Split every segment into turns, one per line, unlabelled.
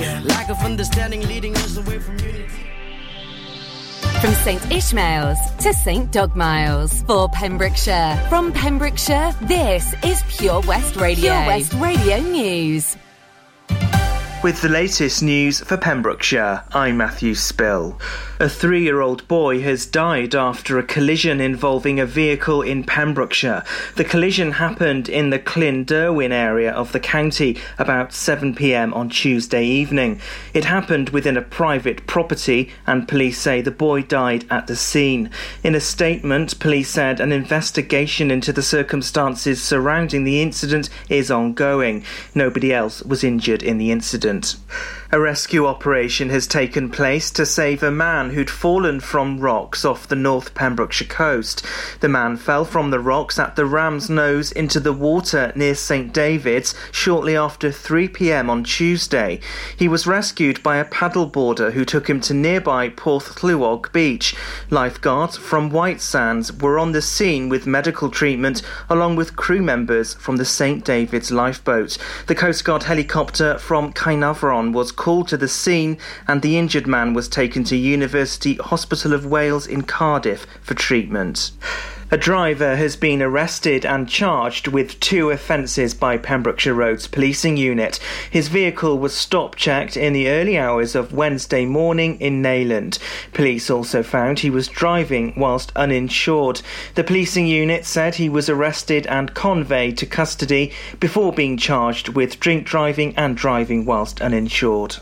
Yeah, lack of understanding leading us away from unity.
From St Ishmael's to St Dogmaels for Pembrokeshire. From Pembrokeshire, this is Pure West Radio. Pure West Radio News.
With the latest news for Pembrokeshire, I'm Matthew Spill. A three year old boy has died after a collision involving a vehicle in Pembrokeshire. The collision happened in the Clunderwen area of the county about 7pm on Tuesday evening. It happened within a private property, and police say the boy died at the scene. In a statement, police said an investigation into the circumstances surrounding the incident is ongoing. Nobody else was injured in the incident incident. A rescue operation has taken place to save a man who'd fallen from rocks off the North Pembrokeshire coast. The man fell from the rocks at the Ram's Nose into the water near St David's shortly after 3 pm on Tuesday. He was rescued by a paddleboarder who took him to nearby Porthlleuog Beach. Lifeguards from White Sands were on the scene with medical treatment along with crew members from the St David's lifeboat. The Coast Guard helicopter from Caernarfon was called to the scene and the injured man was taken to University Hospital of Wales in Cardiff for treatment. A driver has been arrested and charged with two offences by Pembrokeshire Roads Policing Unit. His vehicle was stop checked in the early hours of Wednesday morning in Neyland. Police also found he was driving whilst uninsured. The policing unit said he was arrested and conveyed to custody before being charged with drink driving and driving whilst uninsured.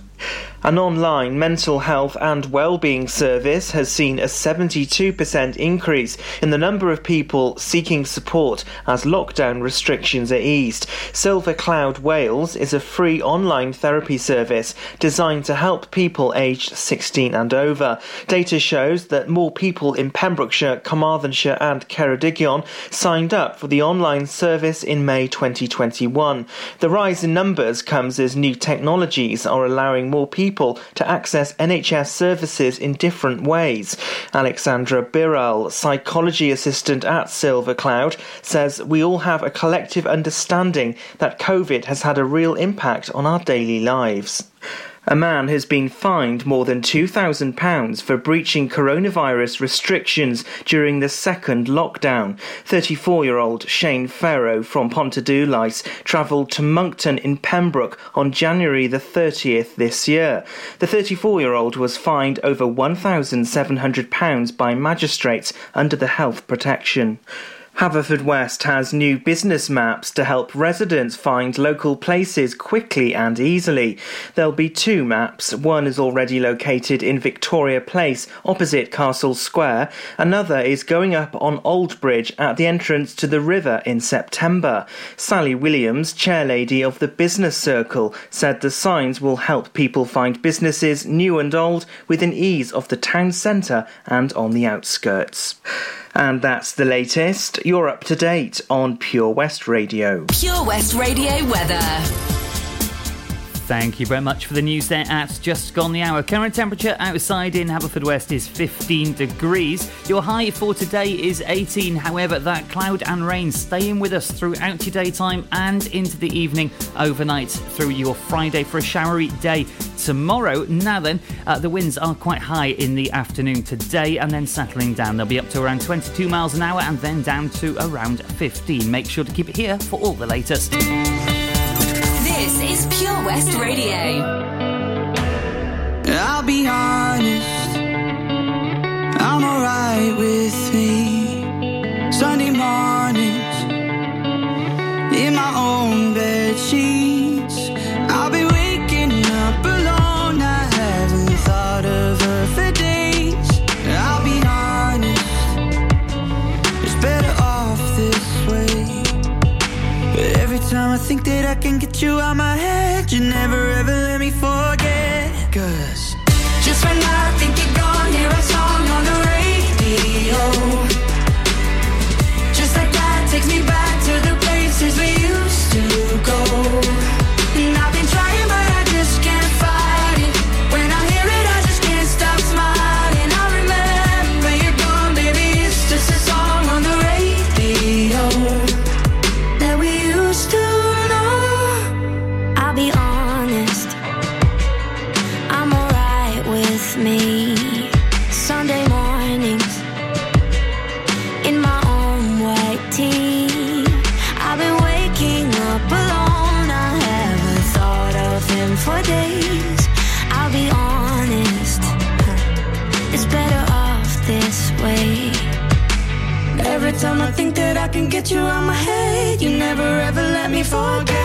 An online mental health and well-being service has seen a 72% increase in the number of people seeking support as lockdown restrictions are eased. Silver Cloud Wales is a free online therapy service designed to help people aged 16 and over. Data shows that more people in Pembrokeshire, Carmarthenshire and Ceredigion signed up for the online service in May 2021. The rise in numbers comes as new technologies are allowing more people to access NHS services in different ways. Alexandra Birrell, psychology assistant at Silver Cloud, says we all have a collective understanding that COVID has had a real impact on our daily lives. A man has been fined more than £2,000 for breaching coronavirus restrictions during the second lockdown. 34 year old Shane Farrow from Pontarddulais travelled to Monkton in Pembroke on January the 30th this year. The 34 year old was fined over £1,700 by magistrates under the Health Protection. Haverfordwest has new business maps to help residents find local places quickly and easily. There'll be two maps. One is already located in Victoria Place, opposite Castle Square. Another is going up on Old Bridge at the entrance to the river in September. Sally Williams, chairlady of the Business Circle, said the signs will help people find businesses, new and old, within ease of the town centre and on the outskirts. And that's the latest. You're up to date on Pure West Radio.
Pure West Radio weather.
Thank you very much for the news there at just gone the hour. Current temperature outside in Haverfordwest is 15 degrees. Your high for today is 18. However, that cloud and rain staying with us throughout your daytime and into the evening overnight through your Friday for a showery day tomorrow. Now then, uh, the winds are quite high in the afternoon today and then settling down. They'll be up to around 22 miles an hour and then down to around 15. Make sure to keep it here for all the latest.
Is Pure West Radio.
I'll be honest, I'm alright with me. Sunday mornings, in my own bed sheets, can get you out my head, you never ever forget.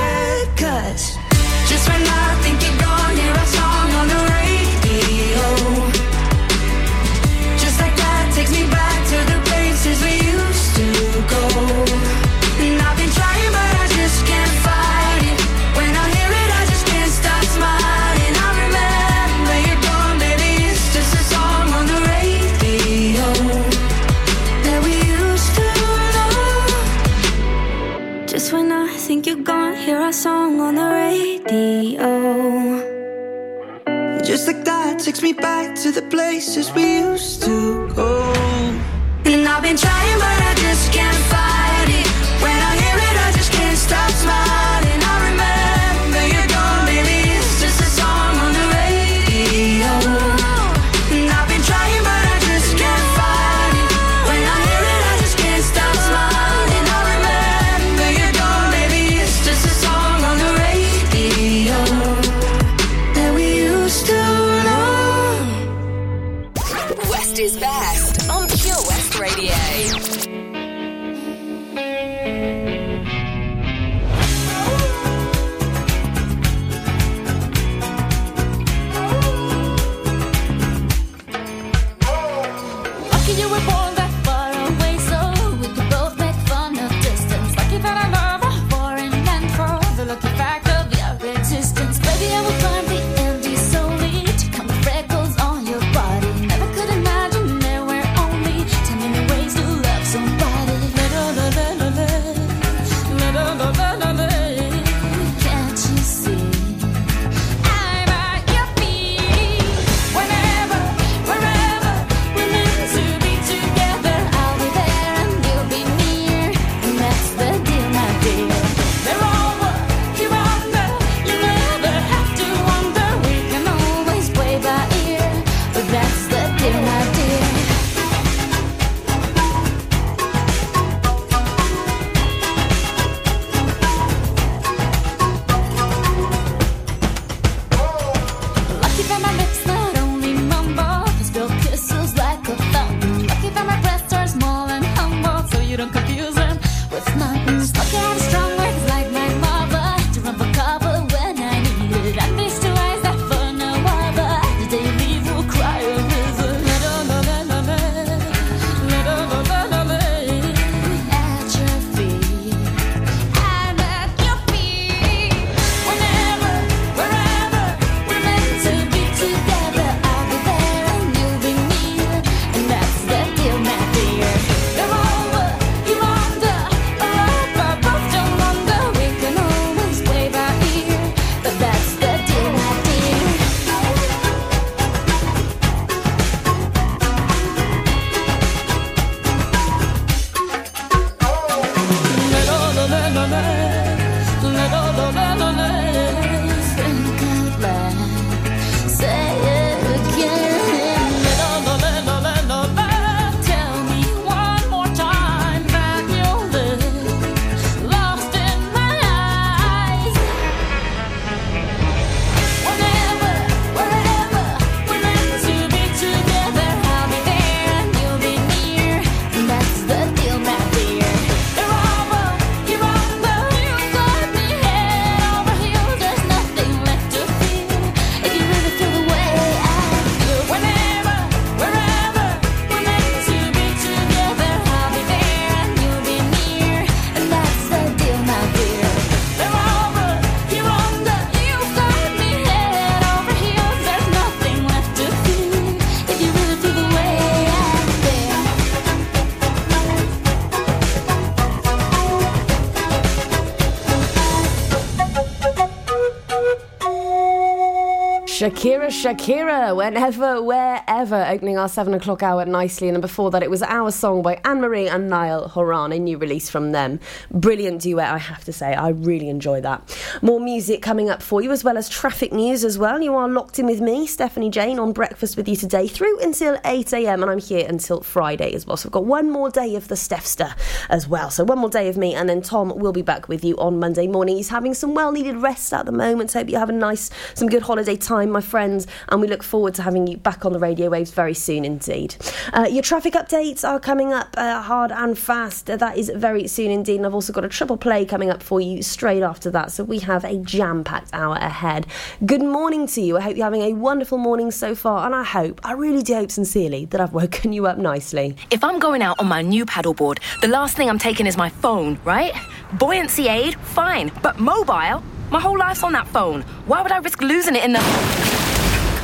Shake
Shakira, Shakira, whenever, wherever, opening our seven o'clock hour nicely. And before that, it was our song by Anne Marie and Niall Horan, a new release from them. Brilliant duet, I have to say. I really enjoy that. More music coming up for you, as well as traffic news as well. You are locked in with me, Stephanie Jane, on breakfast with you today through until 8 a.m. And I'm here until Friday as well. So I've got one more day of the Stephster as well. So one more day of me, and then Tom will be back with you on Monday morning. He's having some well needed rest at the moment. Hope you have a nice, some good holiday time, my friends, and we look forward to having you back on the radio waves very soon indeed. Uh, your traffic updates are coming up uh, hard and fast. That is very soon indeed, and I've also got a triple play coming up for you straight after that. So we have a jam packed hour ahead. Good morning to you. I hope you're having a wonderful morning so far, and I hope, I really do hope sincerely, that I've woken you up nicely.
If I'm going out on my new paddleboard, the last thing I'm taking is my phone, right? Buoyancy aid, fine. But mobile? My whole life's on that phone. Why would I risk losing it in the.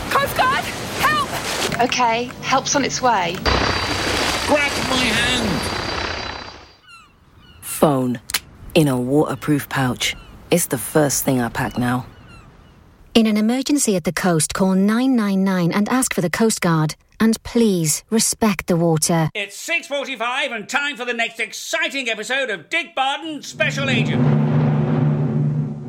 Coast Guard! Help!
Okay, help's on its way.
Grab my hand!
Phone. In a waterproof pouch. It's the first thing I pack now.
In an emergency at the coast, call 999 and ask for the Coast Guard. And please respect the water.
It's 6.45 and time for the next exciting episode of Dick Barton Special Agent.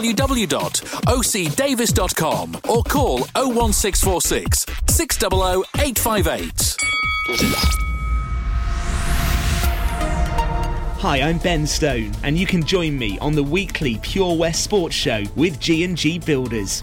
www.ocdavies.com or call 01646 600 858.
Hi, I'm Ben Stone, and you can join me on the weekly Pure West Sports Show with G&G Builders.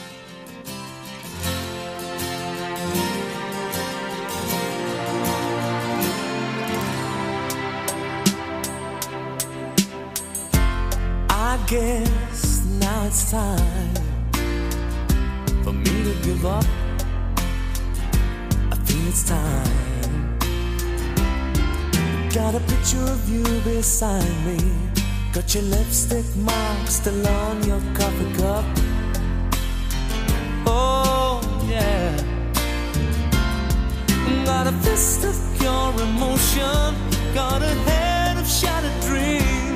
I guess now it's time for me to give up. I feel it's time. Got a picture of you beside me. Got your lipstick mark still on your coffee cup. Oh, yeah. Got a fist of pure emotion. Got a head of shattered dreams.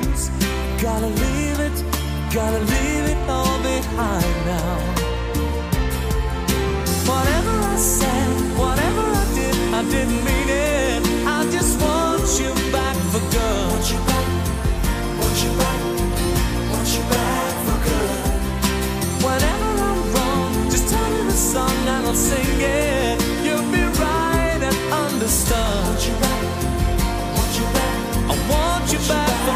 Gotta leave it, gotta leave it all behind now. Whatever I said, whatever I did, I didn't mean it. I just want you back for good. Want you back,
want you back, want you back for good. Whatever I'm wrong, just tell me the song and I'll sing it. You'll be right and understood. Want you back, want you back, I want you back.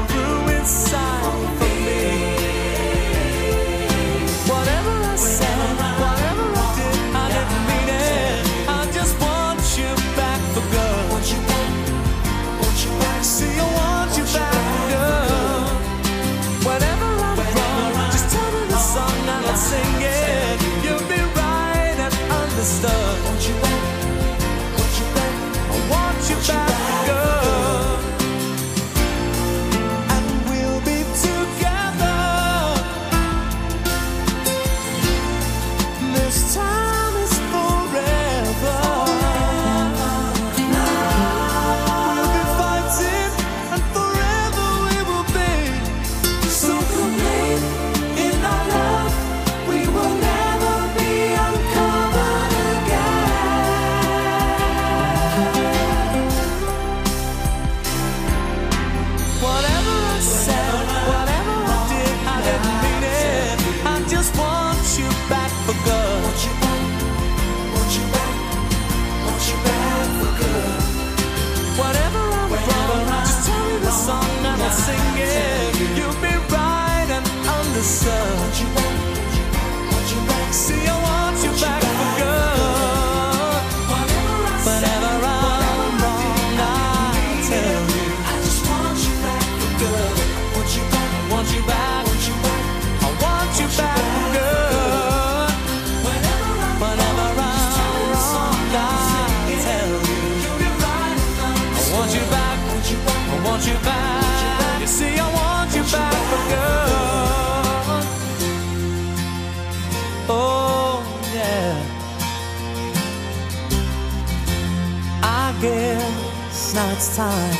time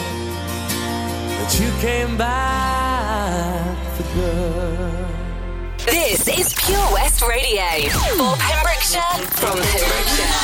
that you came back for good.
This is Pure West Radio for Pembrokeshire from Pembrokeshire.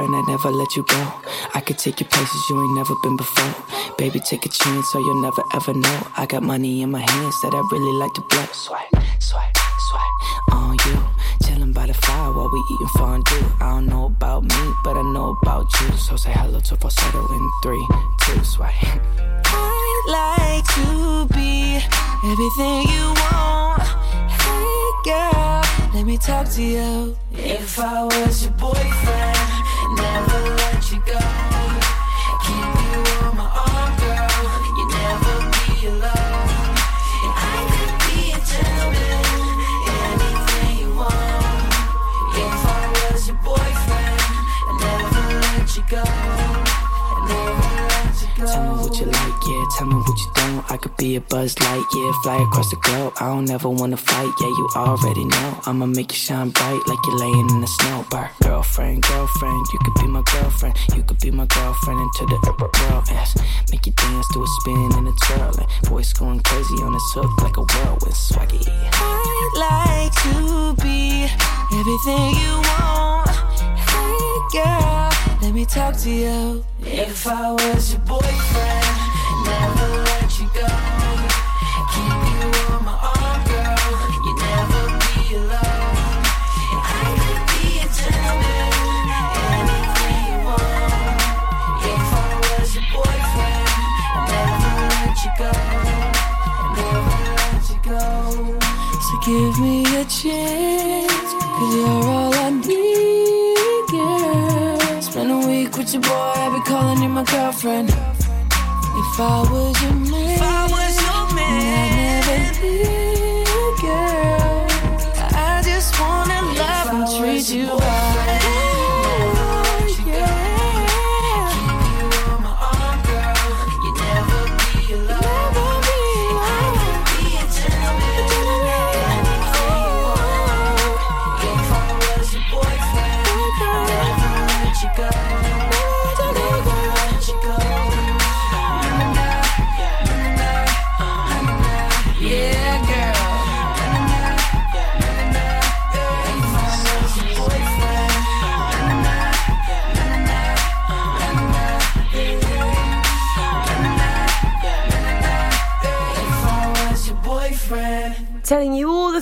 Boyfriend, I'd never let you go. I could take you places you ain't never been before. Baby, take a chance so you'll never ever know. I got money in my hands that I really like to blow. Swipe, swipe, swipe on you. Chilling by the fire while we eating fondue. I don't know about me, but I know about you. So say hello to falsetto in three, two, swipe.
I'd like to be everything you want. Hey girl, let me talk to you. If I was your boyfriend, never let you go.
Yeah. Tell me what you don't. I could be a buzz light, yeah. Fly across the globe. I don't ever wanna fight, yeah. You already know. I'ma make you shine bright like you're laying in the snow. Bar. Girlfriend, girlfriend, you could be my girlfriend. You could be my girlfriend into the world, yes. Make you dance to a spin and a twirl. Voice going crazy on this hook like a whirlwind swaggy.
I'd like to be everything you want. Hey girl, let me talk to you. If I was your boyfriend, give me a chance, cause you're all I need, girl. Spend a week with your boy, I'll be calling you my girlfriend. If I was your man, if I was your man, I'd never leave, girl. I just wanna love and treat you right.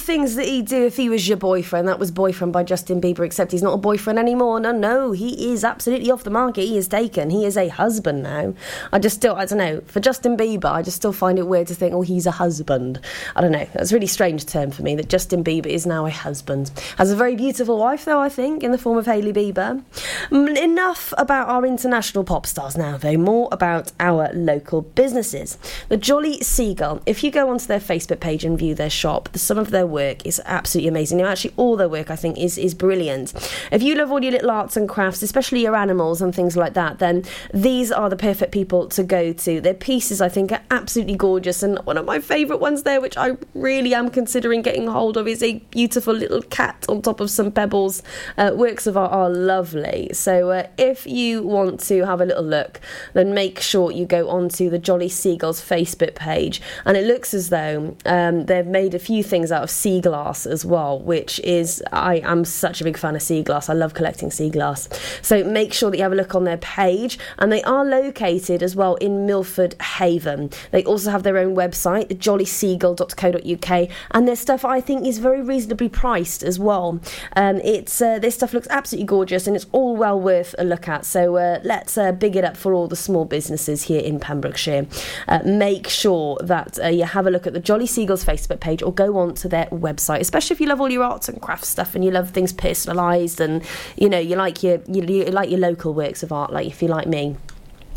Things that he'd do if he was your boyfriend. That was Boyfriend by Justin Bieber, except he's not a boyfriend anymore. No, no, he is absolutely off the market. He is taken. He is a husband now. I just still, I don't know, for Justin Bieber, I just still find it weird to think, oh, he's a husband. I don't know. That's a really strange term for me that Justin Bieber is now a husband. Has a very beautiful wife, though, I think, in the form of Hailey Bieber. Mm, Enough about our international pop stars now, though. More about our local businesses. The Jolly Seagull, if you go onto their Facebook page and view their shop, some of their work is absolutely amazing. Actually, all their work, I think, is, is brilliant. If you love all your little arts and crafts, especially your animals and things like that, then these are the perfect people to go to. Their pieces, I think, are absolutely gorgeous. And one of my favourite ones there, which I really am considering getting hold of, is a beautiful little cat on top of some pebbles. Uh, works of art are lovely. So uh, if you want to have a little look, then make sure you go onto the Jolly Seagulls Facebook page. And it looks as though um, they've made a few things out of sea glass as well, which is, I am such a big fan of sea glass. I love collecting sea glass. So make sure that you have a look on their page. And they are located as well in Milford Haven. They also have their own website, jollyseagull.co.uk. And their stuff, I think, is very reasonably priced as well. Um, it's uh, This stuff looks absolutely gorgeous and it's all well worth a look at. So uh, let's uh, big it up for all the small businesses here in Pembrokeshire. Uh, make sure that uh, you have a look at the Jolly Seagulls Facebook page or go on to their website, especially if you love all your arts and crafts stuff and you love things personalised and you know you like your you, you like your local works of art, like if you like me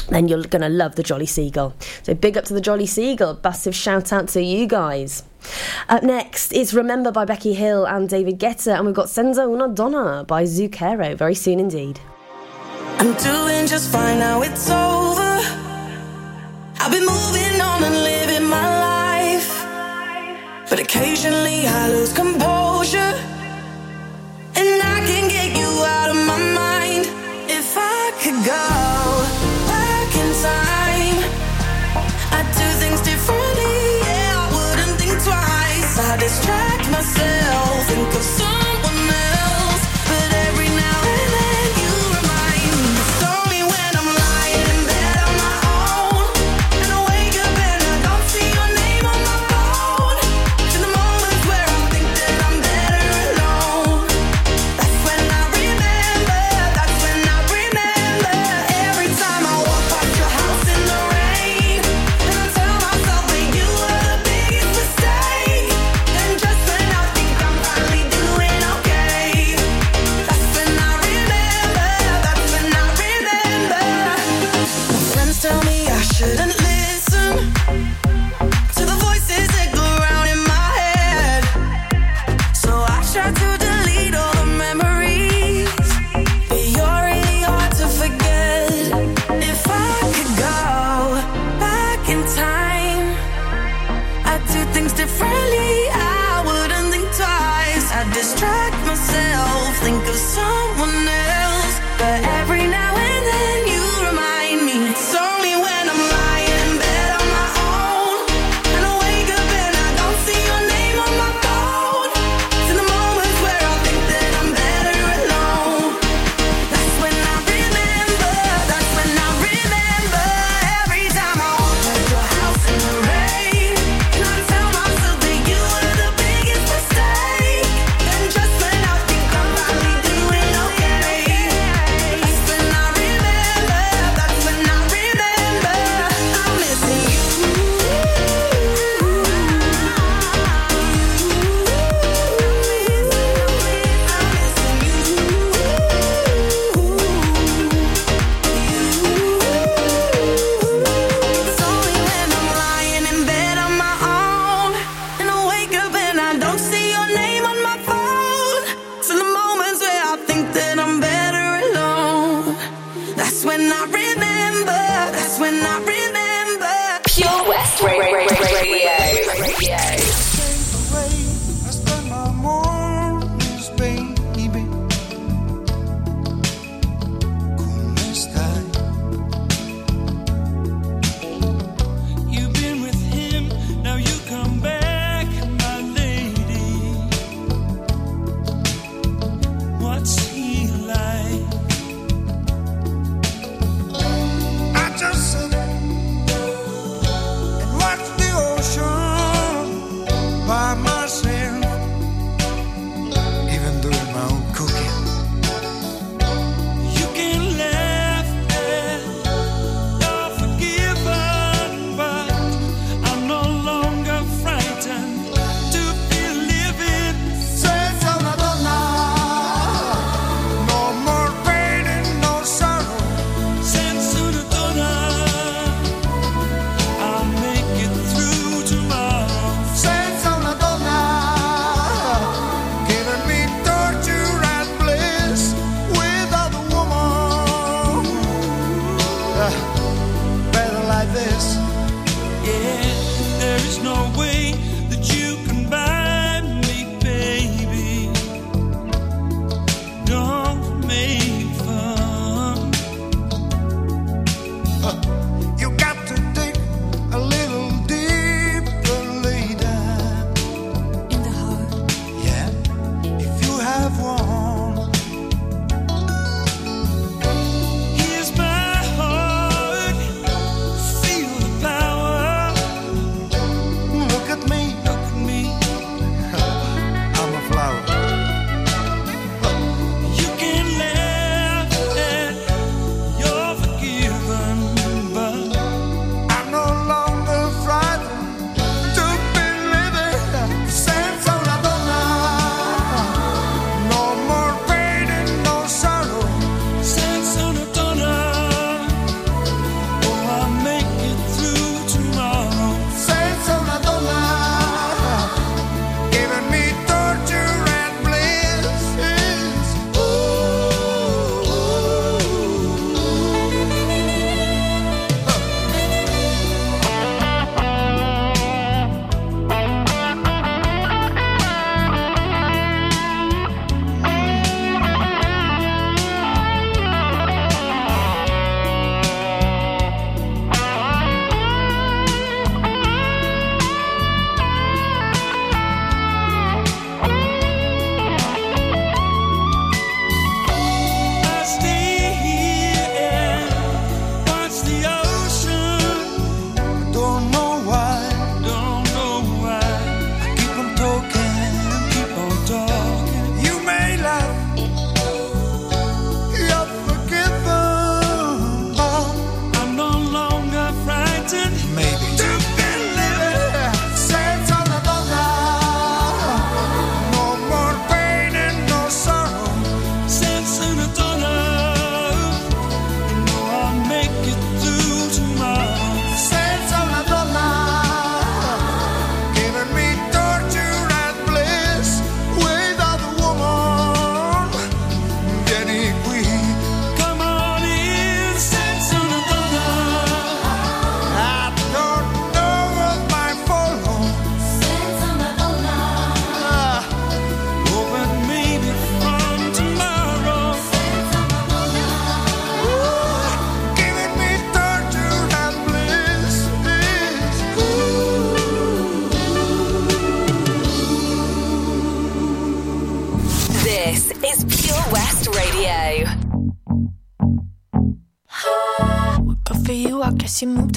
then you're going to love the Jolly Seagull. So big up to the Jolly Seagull. Massive shout out to you guys. Up next is Remember by Becky Hill and David Guetta, and we've got Senza Una Donna by Zucchero very soon indeed.
I'm doing just fine now, it's over. I've been moving on and living my life. But occasionally I lose composure. And I can get you out of my mind. If I could go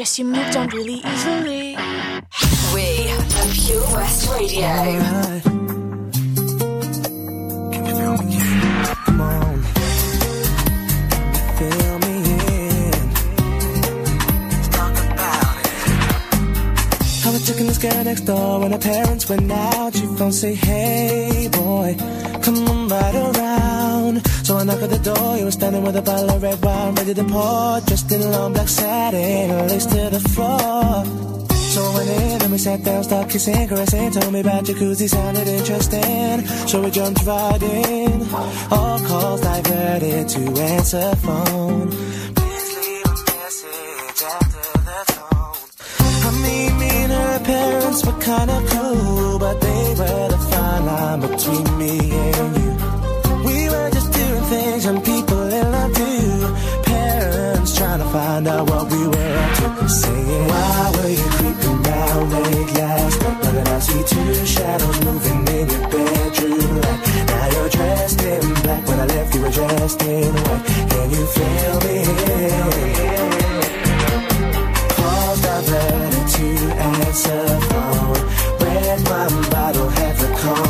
Guess you moved on really easily.
We are Pure West Radio.
Come on. Fill me in. Talk about it. I was checking this girl next door when her parents went out. She phone say, hey boy, So I knock at the door, you were standing with a bottle of red wine ready to pour. Dressed in a long black satin, laced to the floor. So I went in and we sat down, started kissing, caressing. Told me about jacuzzi, sounded interesting. So we jumped right in. All calls diverted to answer phone. Please leave a message after the mean, me and her parents were kinda cool, but they were the fine line between me and you. Things and people in love do. Parents trying to find out what we were up to. Saying, why were you creeping round late last night? Now that I see two shadows moving in your bedroom light. Now you're dressed in black. When I left, you were dressed in white. Can you feel me? Calls diverted to answer phone. Red wine bottle, half a contents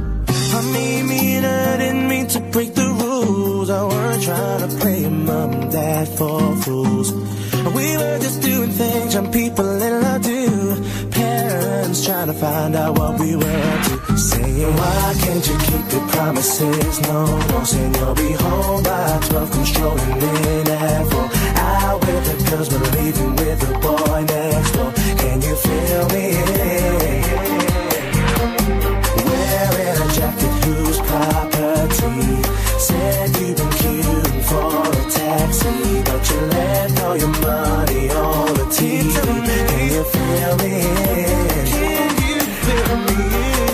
I mean, me and I didn't mean to break the rules. I weren't trying to play mom and dad for fools. We were just doing things young people in love do. Parents trying to find out what we were up to. Saying, why can't you keep your promises? No, no, saying you'll be home by 12, controlling in four. Out with the girls, but leaving with the boy next door. Can you feel me? Wearing a jacket whose property said you've been queuing for a taxi, but you left all your money on the TV. Can you feel me? Can you feel me?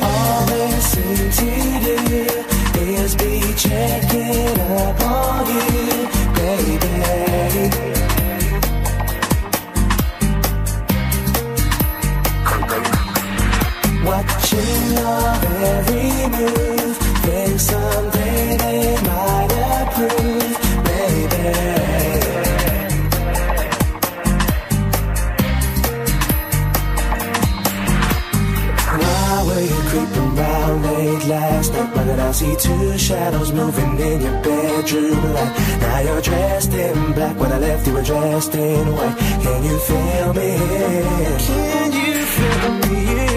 All they seem to do is be checking up on you, baby. Watching your every move, think someday they might approve, baby. Why were you creeping round late last night? Why I see two shadows moving in your bedroom light? Now you're dressed in black. When I left, you dressed in white. Can you feel me? Can you feel me?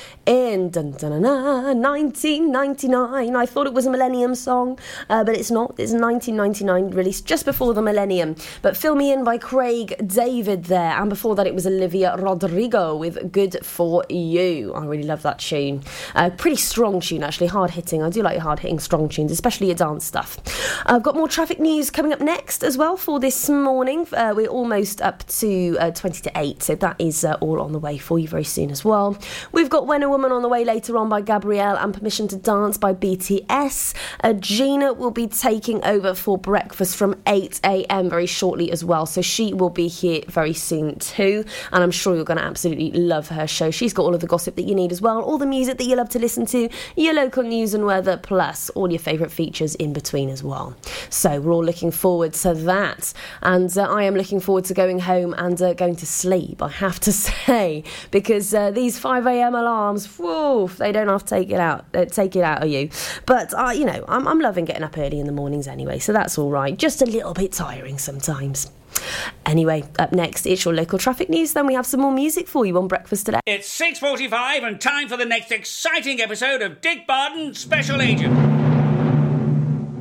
in dun, dun, dun, dun, 1999. I thought it was a Millennium song, uh, but it's not. It's 1999, released just before the Millennium. But Fill Me In by Craig David there. And before that, it was Olivia Rodrigo with Good For You. I really love that tune. Uh, pretty strong tune, actually. Hard hitting. I do like hard hitting, strong tunes, especially your dance stuff. I've got more traffic news coming up next as well for this morning. Uh, we're almost up to uh, 20 to 8, so that is uh, all on the way for you very soon as well. We've got When Woman on the way later on by Gabrielle and Permission to Dance by BTS. Uh, Gina will be taking over for breakfast from 8am very shortly as well, so she will be here very soon too, and I'm sure you're going to absolutely love her show. She's got all of the gossip that you need as well, all the music that you love to listen to, your local news and weather, plus all your favourite features in between as well. So we're all looking forward to that, and uh, I am looking forward to going home and uh, going to sleep. I have to say because uh, these 5 a.m. alarms, whoa, they don't have to take it out, uh, take it out of you. But uh, you know, I'm, I'm loving getting up early in the mornings anyway, so that's all right. Just a little bit tiring sometimes. Anyway, up next, it's your local traffic news. Then we have some more music for you on breakfast today.
It's 6.45 and time for the next exciting episode of Dick Barton Special Agent.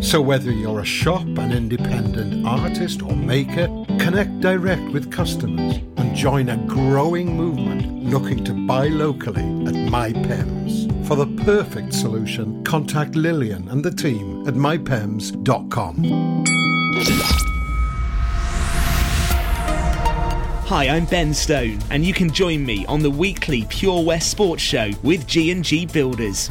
So, whether you're a shop, an independent artist, or maker, connect direct with customers and join a growing movement looking to buy locally at MyPems. For the perfect solution, contact Lillian and the team at mypems.com.
Hi, I'm Ben Stone, and you can join me on the weekly Pure West Sports Show with G&G Builders.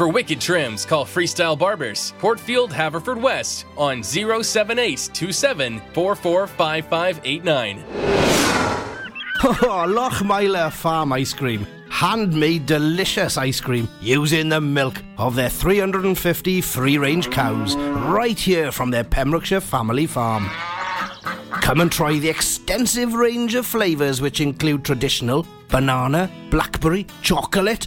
For wicked trims, call Freestyle Barbers, Portfield, Haverfordwest on 078 27 445589.
Oh, Lochmeyler Farm Ice Cream. Handmade delicious ice cream using the milk of their 350 free range cows right here from their Pembrokeshire family farm. Come and try the extensive range of flavours which include traditional banana, blackberry, chocolate,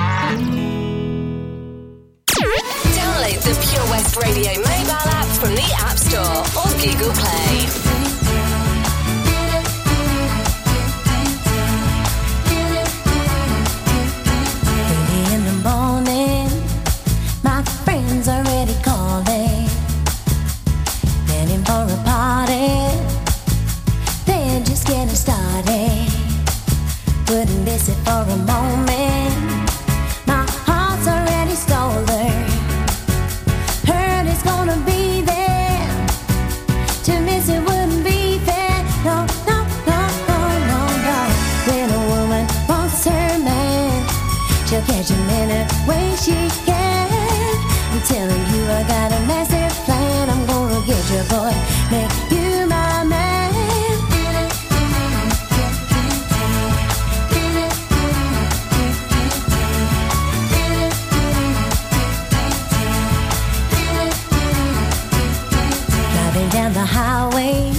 The Pure West Radio mobile app from the App Store or Google Play.
Started. Wouldn't miss it for a moment. Way she can. I'm telling you, I got a plan. I'm gonna get you, boy. Make you my man. Driving down the highway,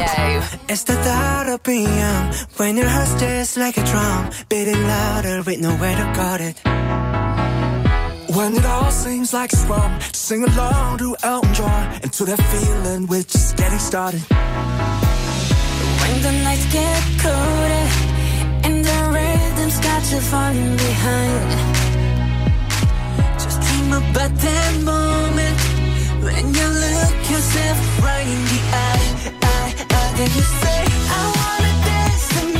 It's the thought of being when your heart's just like a drum, beating louder with nowhere to guard it.
When it all seems like it's wrong, sing along to Elton John to that feeling we're just getting started.
When the nights get colder and the rhythm's got you falling behind. Just dream about that moment when you look yourself right in the eye, eye, eye, and you say, I wanna dance.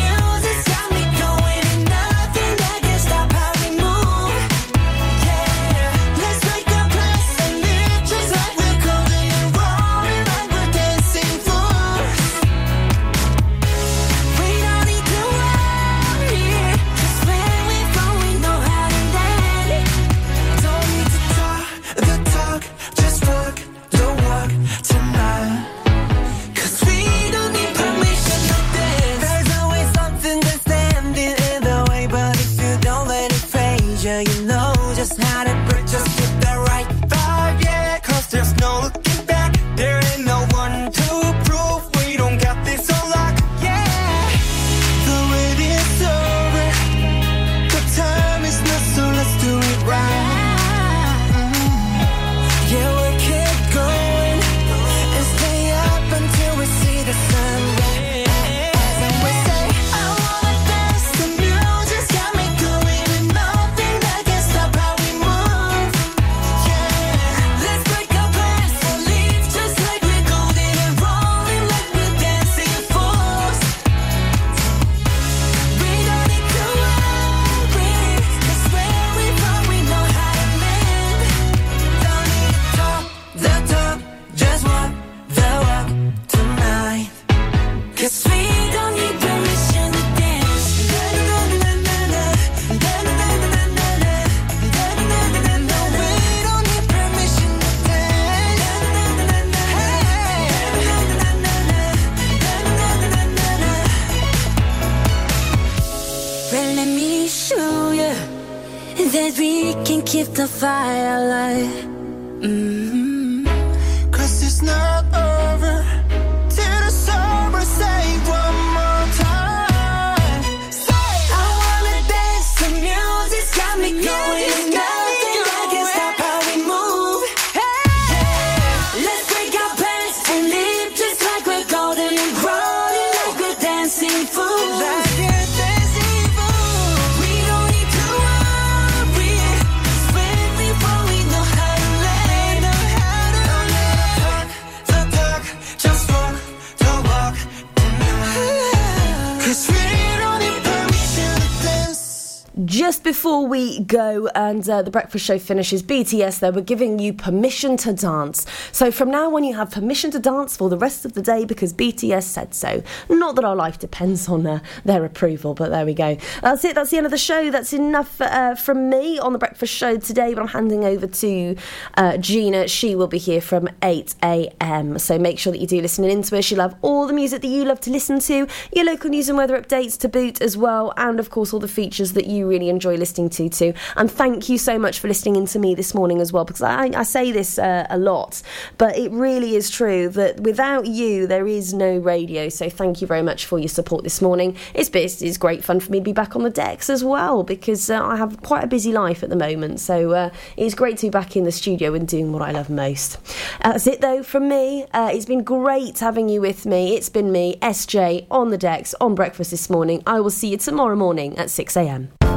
Go and uh, the breakfast show finishes, BTS though, we're giving you permission to dance. So from now on, you have permission to dance for the rest of the day because BTS said so. Not that our life depends on uh, their approval, but there we go. That's it. That's the end of the show. That's enough uh, from me on the breakfast show today. But I'm handing over to uh, Gina. She will be here from 8 a.m. So make sure that you do listen in to her. She'll have all the music that you love to listen to, your local news and weather updates to boot as well, and of course all the features that you really enjoy listening to too. And thank you so much for listening in to me this morning as well, because I, I say this uh, a lot, but it really is true that without you there is no radio. So thank you very much for your support this morning. It's it's, great fun for me to be back on the decks as well because uh, I have quite a busy life at the moment. So uh, it's great to be back in the studio and doing what I love most. That's it though from me. Uh, it's been great having you with me. It's been me, SJ, on the decks on breakfast this morning. I will see you tomorrow morning at 6 a.m.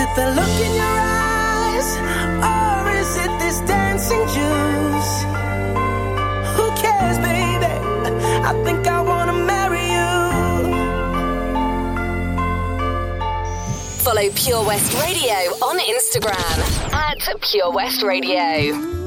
it the look in your eyes, or is it this dancing juice? Who cares, baby? I think I wanna marry you.
Follow Pure West Radio on Instagram at Pure West Radio.